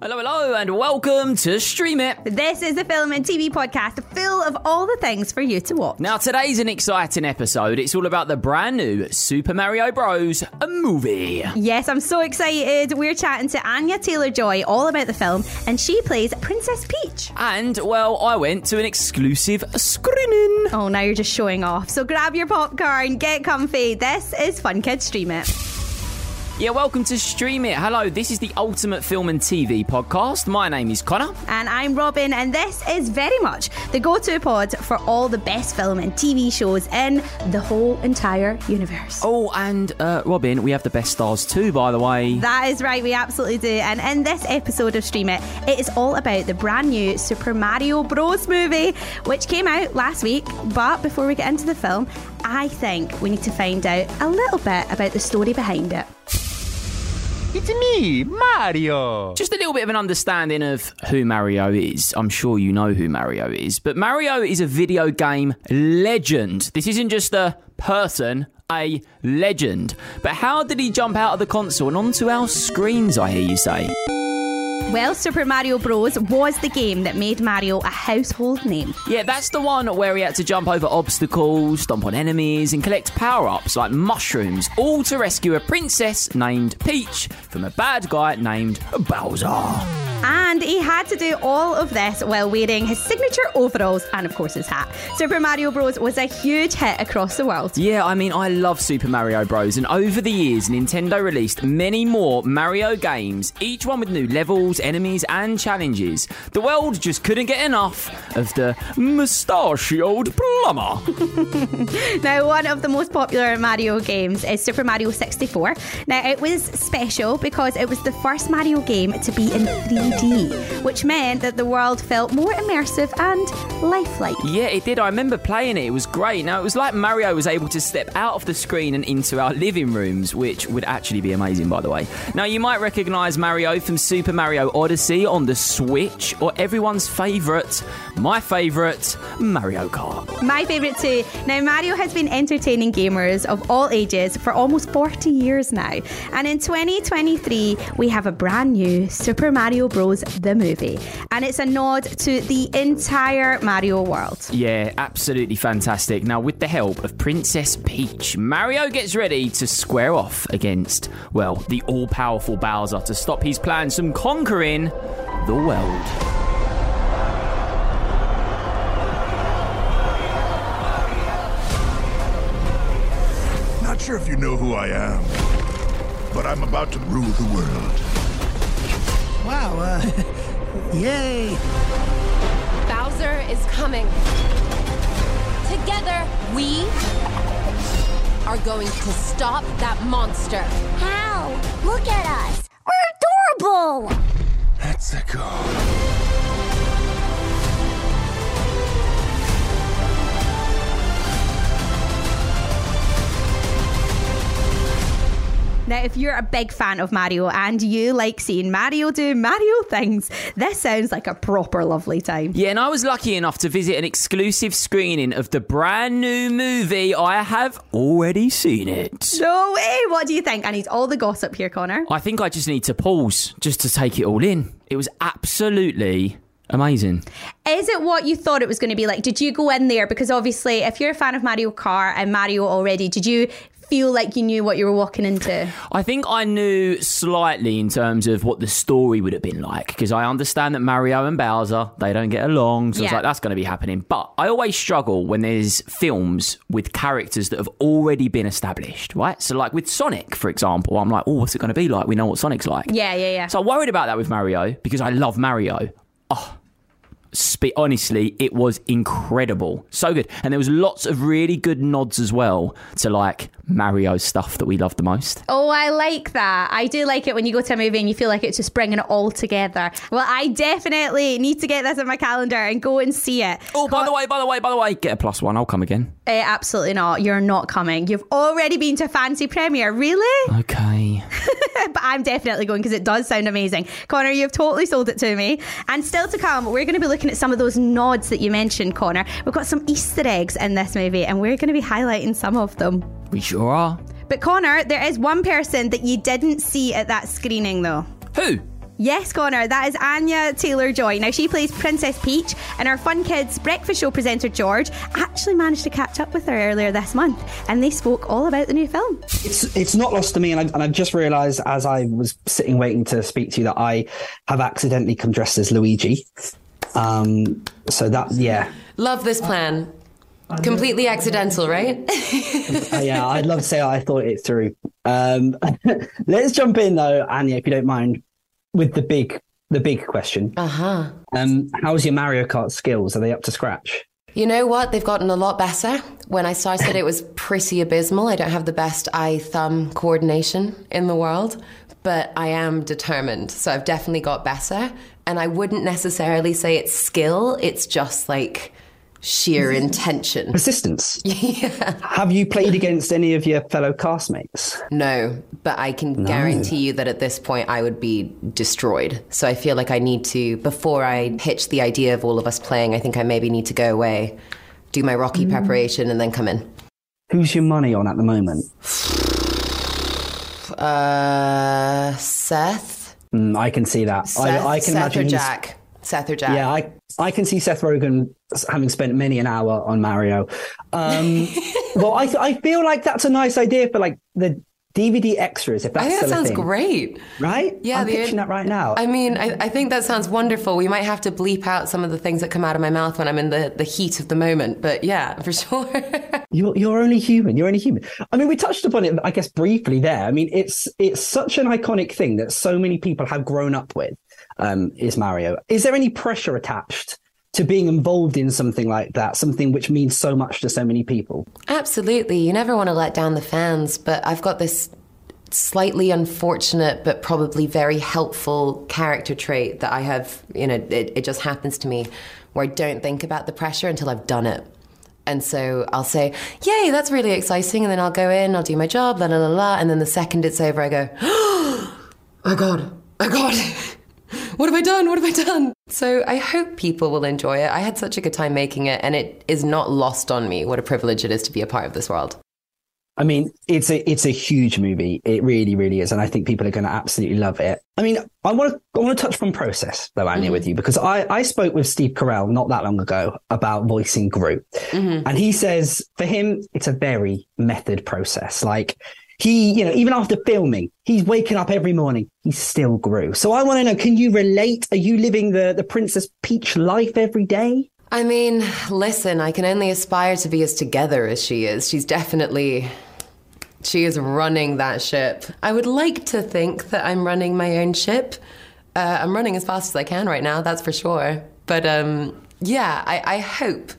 Hello, hello, and welcome to Stream It. This is a film and TV podcast full of all the things for you to watch. Now, today's an exciting episode. It's all about the brand new Super Mario Bros. movie. Yes, I'm so excited. We're chatting to Anya Taylor Joy all about the film, and she plays Princess Peach. And, well, I went to an exclusive screening. Oh, now you're just showing off. So grab your popcorn, get comfy. This is Fun Kids Stream It. Yeah, welcome to Stream It. Hello, this is the Ultimate Film and TV podcast. My name is Connor. And I'm Robin, and this is very much the go to pod for all the best film and TV shows in the whole entire universe. Oh, and uh, Robin, we have the best stars too, by the way. That is right, we absolutely do. And in this episode of Stream It, it is all about the brand new Super Mario Bros. movie, which came out last week. But before we get into the film, I think we need to find out a little bit about the story behind it. It's me, Mario. Just a little bit of an understanding of who Mario is. I'm sure you know who Mario is, but Mario is a video game legend. This isn't just a person, a legend. But how did he jump out of the console and onto our screens, I hear you say? Well, Super Mario Bros. was the game that made Mario a household name. Yeah, that's the one where he had to jump over obstacles, stomp on enemies, and collect power ups like mushrooms, all to rescue a princess named Peach from a bad guy named Bowser. And he had to do all of this while wearing his signature overalls and, of course, his hat. Super Mario Bros. was a huge hit across the world. Yeah, I mean, I love Super Mario Bros. And over the years, Nintendo released many more Mario games, each one with new levels, enemies, and challenges. The world just couldn't get enough of the mustachioed plumber. Now, one of the most popular Mario games is Super Mario 64. Now, it was special because it was the first Mario game to be in 3D, which meant that the world felt more immersive and lifelike. Yeah, it did. I remember playing it. It was great. Now, it was like Mario was able to step out of the screen and into our living rooms, which would actually be amazing, by the way. Now, you might recognize Mario from Super Mario Odyssey on the Switch, or everyone's favorite, my favorite, Mario Kart. My favourite too. Now, Mario has been entertaining gamers of all ages for almost 40 years now. And in 2023, we have a brand new Super Mario Bros. The movie. And it's a nod to the entire Mario world. Yeah, absolutely fantastic. Now, with the help of Princess Peach, Mario gets ready to square off against, well, the all powerful Bowser to stop his plans from conquering the world. Not sure if you know who I am, but I'm about to rule the world. Wow, uh, yay. Bowser is coming. Together, we are going to stop that monster. How? Look at us. We're adorable. Let's go. Now, if you're a big fan of Mario and you like seeing Mario do Mario things, this sounds like a proper lovely time. Yeah, and I was lucky enough to visit an exclusive screening of the brand new movie. I have already seen it. No way! What do you think? I need all the gossip here, Connor. I think I just need to pause just to take it all in. It was absolutely amazing. Is it what you thought it was going to be like? Did you go in there? Because obviously, if you're a fan of Mario Kart and Mario already, did you feel like you knew what you were walking into? I think I knew slightly in terms of what the story would have been like because I understand that Mario and Bowser they don't get along, so I was like, that's going to be happening. But I always struggle when there's films with characters that have already been established, right? So like with Sonic, for example, I'm like, oh, what's it going to be like? We know what Sonic's like. Yeah, yeah, yeah. So I worried about that with Mario because I love Mario. Oh, spe- honestly, it was incredible, so good, and there was lots of really good nods as well to like Mario stuff that we love the most. Oh, I like that. I do like it when you go to a movie and you feel like it's just bringing it all together. Well, I definitely need to get this in my calendar and go and see it. Oh, by the way, by the way, by the way, get a plus one. I'll come again. Eh, absolutely not. You're not coming. You've already been to fancy premiere. Really? Okay. but I'm definitely going because it does sound amazing. Connor, you've totally sold it to me. And still to come, we're going to be looking at some of those nods that you mentioned, Connor. We've got some Easter eggs in this movie, and we're going to be highlighting some of them. We sure are. But Connor, there is one person that you didn't see at that screening, though. Who? Yes, Connor, that is Anya Taylor Joy. Now, she plays Princess Peach, and our Fun Kids breakfast show presenter George actually managed to catch up with her earlier this month, and they spoke all about the new film. It's it's not lost to me, and I, and I just realised as I was sitting waiting to speak to you that I have accidentally come dressed as Luigi. Um, so that yeah, Love this plan. Completely accidental, right? Uh, yeah, I'd love to say I thought it through. Um, let's jump in though, Anya, if you don't mind, with the big the big question. Uh huh. Um, how's your Mario Kart skills? Are they up to scratch? You know what? They've gotten a lot better. When I started, it was pretty abysmal. I don't have the best eye thumb coordination in the world, but I am determined. So I've definitely got better. And I wouldn't necessarily say it's skill, it's just like sheer intention. Persistence. Yeah. Have you played against any of your fellow castmates? No, but I can guarantee you that at this point I would be destroyed. So I feel like I need to, before I pitch the idea of all of us playing, I think I maybe need to go away, do my Rocky preparation, and then come in. Who's your money on at the moment? Uh, Seth? Mm, I can see that. Seth, I, I can Seth imagine. or Jack? Seth or Jack? Yeah, I I can see Seth Rogen having spent many an hour on Mario. Um, well, I I feel like that's a nice idea for like the DVD extras. If that's I think that sounds thing. great. right? Yeah, I'm the- pitching that right now. I mean, I, I think that sounds wonderful. We might have to bleep out some of the things that come out of my mouth when I'm in the, the heat of the moment, but yeah, for sure. You're you're only human. You're only human. I mean, we touched upon it, I guess, briefly there. I mean, it's it's such an iconic thing that so many people have grown up with. Um, is Mario? Is there any pressure attached to being involved in something like that? Something which means so much to so many people. Absolutely. You never want to let down the fans, but I've got this slightly unfortunate but probably very helpful character trait that I have, you know, it, it just happens to me where I don't think about the pressure until I've done it. And so I'll say, Yay, that's really exciting. And then I'll go in, I'll do my job, la la la la. And then the second it's over, I go, Oh my God, oh God. What have I done? What have I done? So I hope people will enjoy it. I had such a good time making it, and it is not lost on me what a privilege it is to be a part of this world. I mean, it's a it's a huge movie. It really, really is, and I think people are going to absolutely love it. I mean, I want to I want to touch on process though, Anya, mm-hmm. with you because I I spoke with Steve Carell not that long ago about voicing Gru, mm-hmm. and he says for him it's a very method process. Like he, you know, even after filming, he's waking up every morning. He still Gru. So I want to know: Can you relate? Are you living the the Princess Peach life every day? I mean, listen, I can only aspire to be as together as she is. She's definitely. She is running that ship. I would like to think that I'm running my own ship. Uh, I'm running as fast as I can right now, that's for sure. But um, yeah, I, I hope.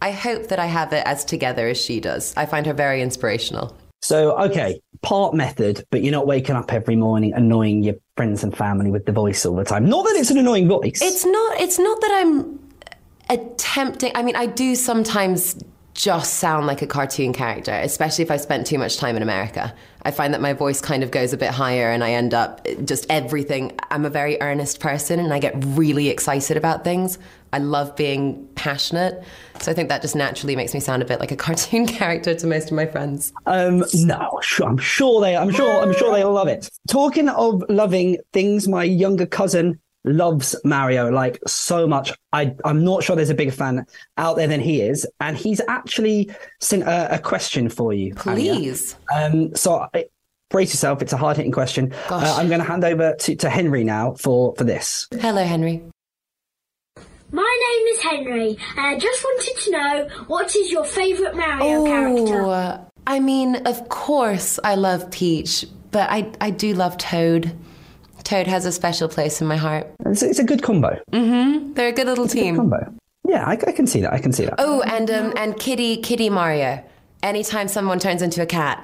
I hope that I have it as together as she does. I find her very inspirational. So, okay, part method, but you're not waking up every morning annoying your friends and family with the voice all the time. Not that it's an annoying voice. It's not. It's not that I'm attempting. I mean, I do sometimes just sound like a cartoon character, especially if I spent too much time in America. I find that my voice kind of goes a bit higher, and I end up just everything. I'm a very earnest person, and I get really excited about things. I love being passionate, so I think that just naturally makes me sound a bit like a cartoon character to most of my friends. Um, no, I'm sure they, I'm sure, I'm sure they'll love it. Talking of loving things, my younger cousin loves Mario like so much. I, I'm not sure there's a bigger fan out there than he is, and he's actually sent a, a question for you. Anya. Please. Um, so I, brace yourself. It's a hard hitting question. Uh, I'm going to hand over to, to Henry now for for this. Hello, Henry. My name is Henry, and I just wanted to know what is your favourite Mario character? Oh, I mean, of course I love Peach, but I, I do love Toad. Toad has a special place in my heart. It's, it's a good combo. Mhm. They're a good little team. Combo. Yeah, I, I can see that. I can see that. Oh, and um, and Kitty Kitty Mario. Anytime someone turns into a cat,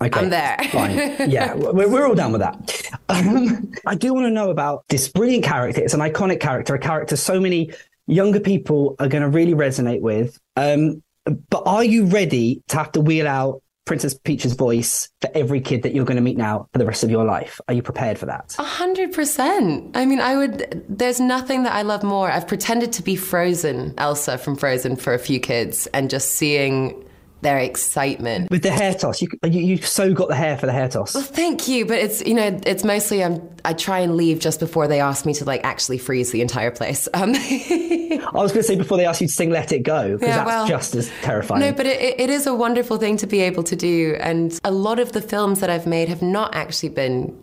Okay, I'm there. Fine. Yeah, we're, we're all down with that. Um, I do want to know about this brilliant character. It's an iconic character, a character so many younger people are going to really resonate with. Um, but are you ready to have to wheel out Princess Peach's voice for every kid that you're going to meet now for the rest of your life? Are you prepared for that? a hundred percent. I mean, I would. There's nothing that I love more. I've pretended to be Frozen, Elsa from Frozen, for a few kids, and just seeing their excitement. With the hair toss, you, you you so got the hair for the hair toss. Well, thank you, but it's you know it's mostly um, I try and leave just before they ask me to like actually freeze the entire place. Um, I was going to say before they ask you to sing "Let It Go" because Yeah, that's well, just as terrifying. No, but it, it is a wonderful thing to be able to do. And a lot of the films that I've made have not actually been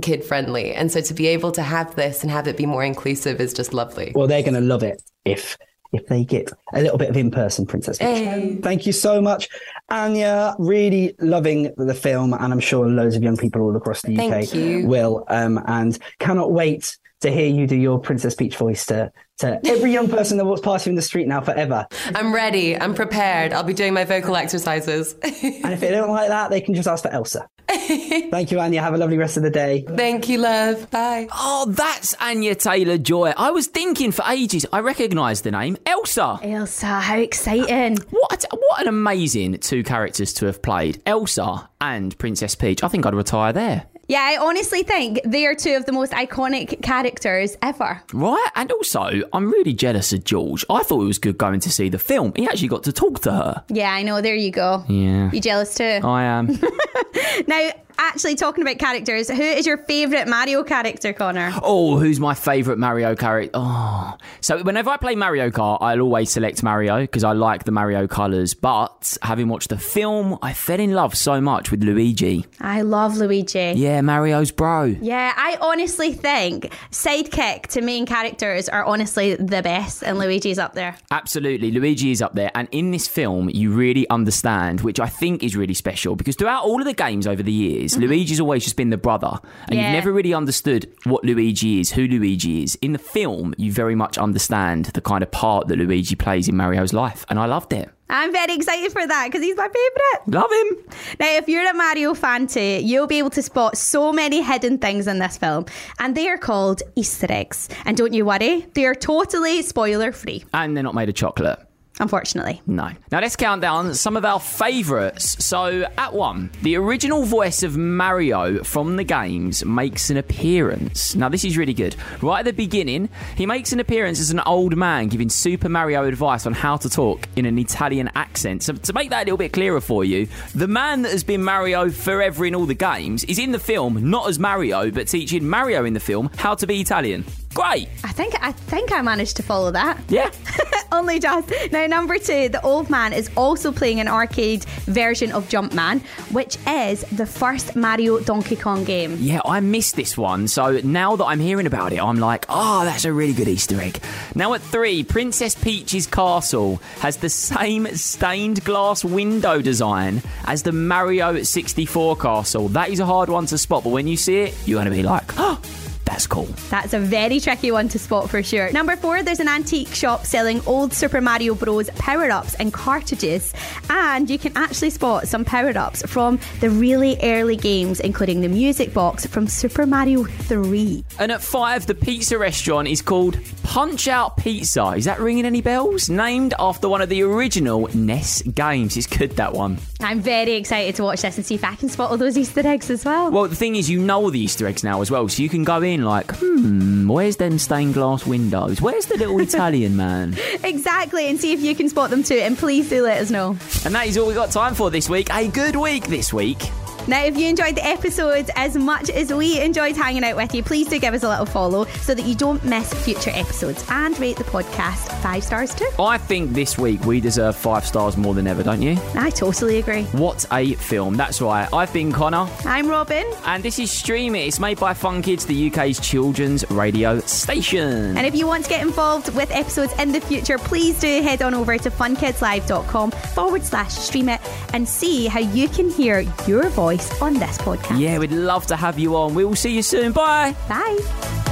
kid friendly. And so to be able to have this and have it be more inclusive is just lovely. Well, they're going to love it if if they get a little bit of in-person Princess Peach. Hey. Thank you so much, Anya. Really loving the film, and I'm sure loads of young people all across the UK you. will. Um, and cannot wait to hear you do your Princess Peach voice to to every young person that walks past you in the street now forever. I'm ready. I'm prepared. I'll be doing my vocal exercises. And if they don't like that, they can just ask for Elsa. Thank you, Anya. Have a lovely rest of the day. Thank you, love. Bye. Oh, that's Anya Taylor Joy. I was thinking for ages. I recognised the name Elsa. Elsa, how exciting. What what an amazing two characters to have played, Elsa and Princess Peach. I think I'd retire there. Yeah, I honestly think they are two of the most iconic characters ever. Right, and also I'm really jealous of George. I thought it was good going to see the film. He actually got to talk to her. Yeah, I know. There you go. Yeah, You jealous too? I am. Now, actually, talking about characters, who is your favourite Mario character, Connor? Oh, who's my favourite Mario character? Oh, so whenever I play Mario Kart, I'll always select Mario because I like the Mario colours. But having watched the film, I fell in love so much with Luigi. I love Luigi. Yeah, Mario's bro. Yeah, I honestly think sidekick to main characters are honestly the best, and Luigi's up there. Absolutely, Luigi is up there, and in this film, you really understand, which I think is really special, because throughout all of the games over the years, Mm-hmm. Luigi's always just been the brother, and Yeah. you've never really understood what Luigi is, who Luigi is. In the film, you very much understand the kind of part that Luigi plays in Mario's life, and I loved it. I'm very excited for that because he's my favourite. Love him. Now, if you're a Mario fan too, you'll be able to spot so many hidden things in this film, and they are called Easter eggs. And don't you worry, they are totally spoiler free, And they're not made of chocolate. Unfortunately. No. Now let's count down some of our favourites. So, at one, the original voice of Mario from the games makes an appearance. Now, this is really good. Right at the beginning, he makes an appearance as an old man giving Super Mario advice on how to talk in an Italian accent. So, to make that a little bit clearer for you, the man that has been Mario forever in all the games is in the film not as Mario, but teaching Mario in the film how to be Italian. Great. I think I think I managed to follow that. Yeah. Only just. Now, number two, the old man is also playing an arcade version of Jumpman, which is the first Mario Donkey Kong game. Yeah, I missed this one. So now that I'm hearing about it, I'm like, oh, that's a really good Easter egg. Now at three, Princess Peach's castle has the same stained glass window design as the Mario 64 castle. That is a hard one to spot, but when you see it, you're going to be like, oh, that's cool. That's a very tricky one to spot for sure. Number four, there's an antique shop selling old Super Mario Bros. power ups and cartridges, and you can actually spot some power ups from the really early games, including the music box from Super Mario 3. And at five, the pizza restaurant is called Punch Out Pizza. Is that ringing any bells? Named after one of the original NES games. It's good, that one. I'm very excited to watch this and see if I can spot all those Easter eggs as well. Well, the thing is, you know all the Easter eggs now as well, so you can go in like, hmm, where's them stained glass windows? Where's the little Italian man? Exactly, and see if you can spot them too. And please do let us know. And that is all we've got time for this week. A good week this week. Now, if you enjoyed the episodes as much as we enjoyed hanging out with you, please do give us a little follow so that you don't miss future episodes and rate the podcast five stars too. I think this week we deserve five stars more than ever, don't you? I totally agree. What a film. That's right. I've been Connor, I'm Robin. and this is Stream It. It's made by Fun Kids, the UK's children's radio station. And if you want to get involved with episodes in the future, please do head on over to funkidslive.com forward slash stream it and see how you can hear your voice on this podcast. Yeah, we'd love to have you on. We will see you soon. Bye. Bye.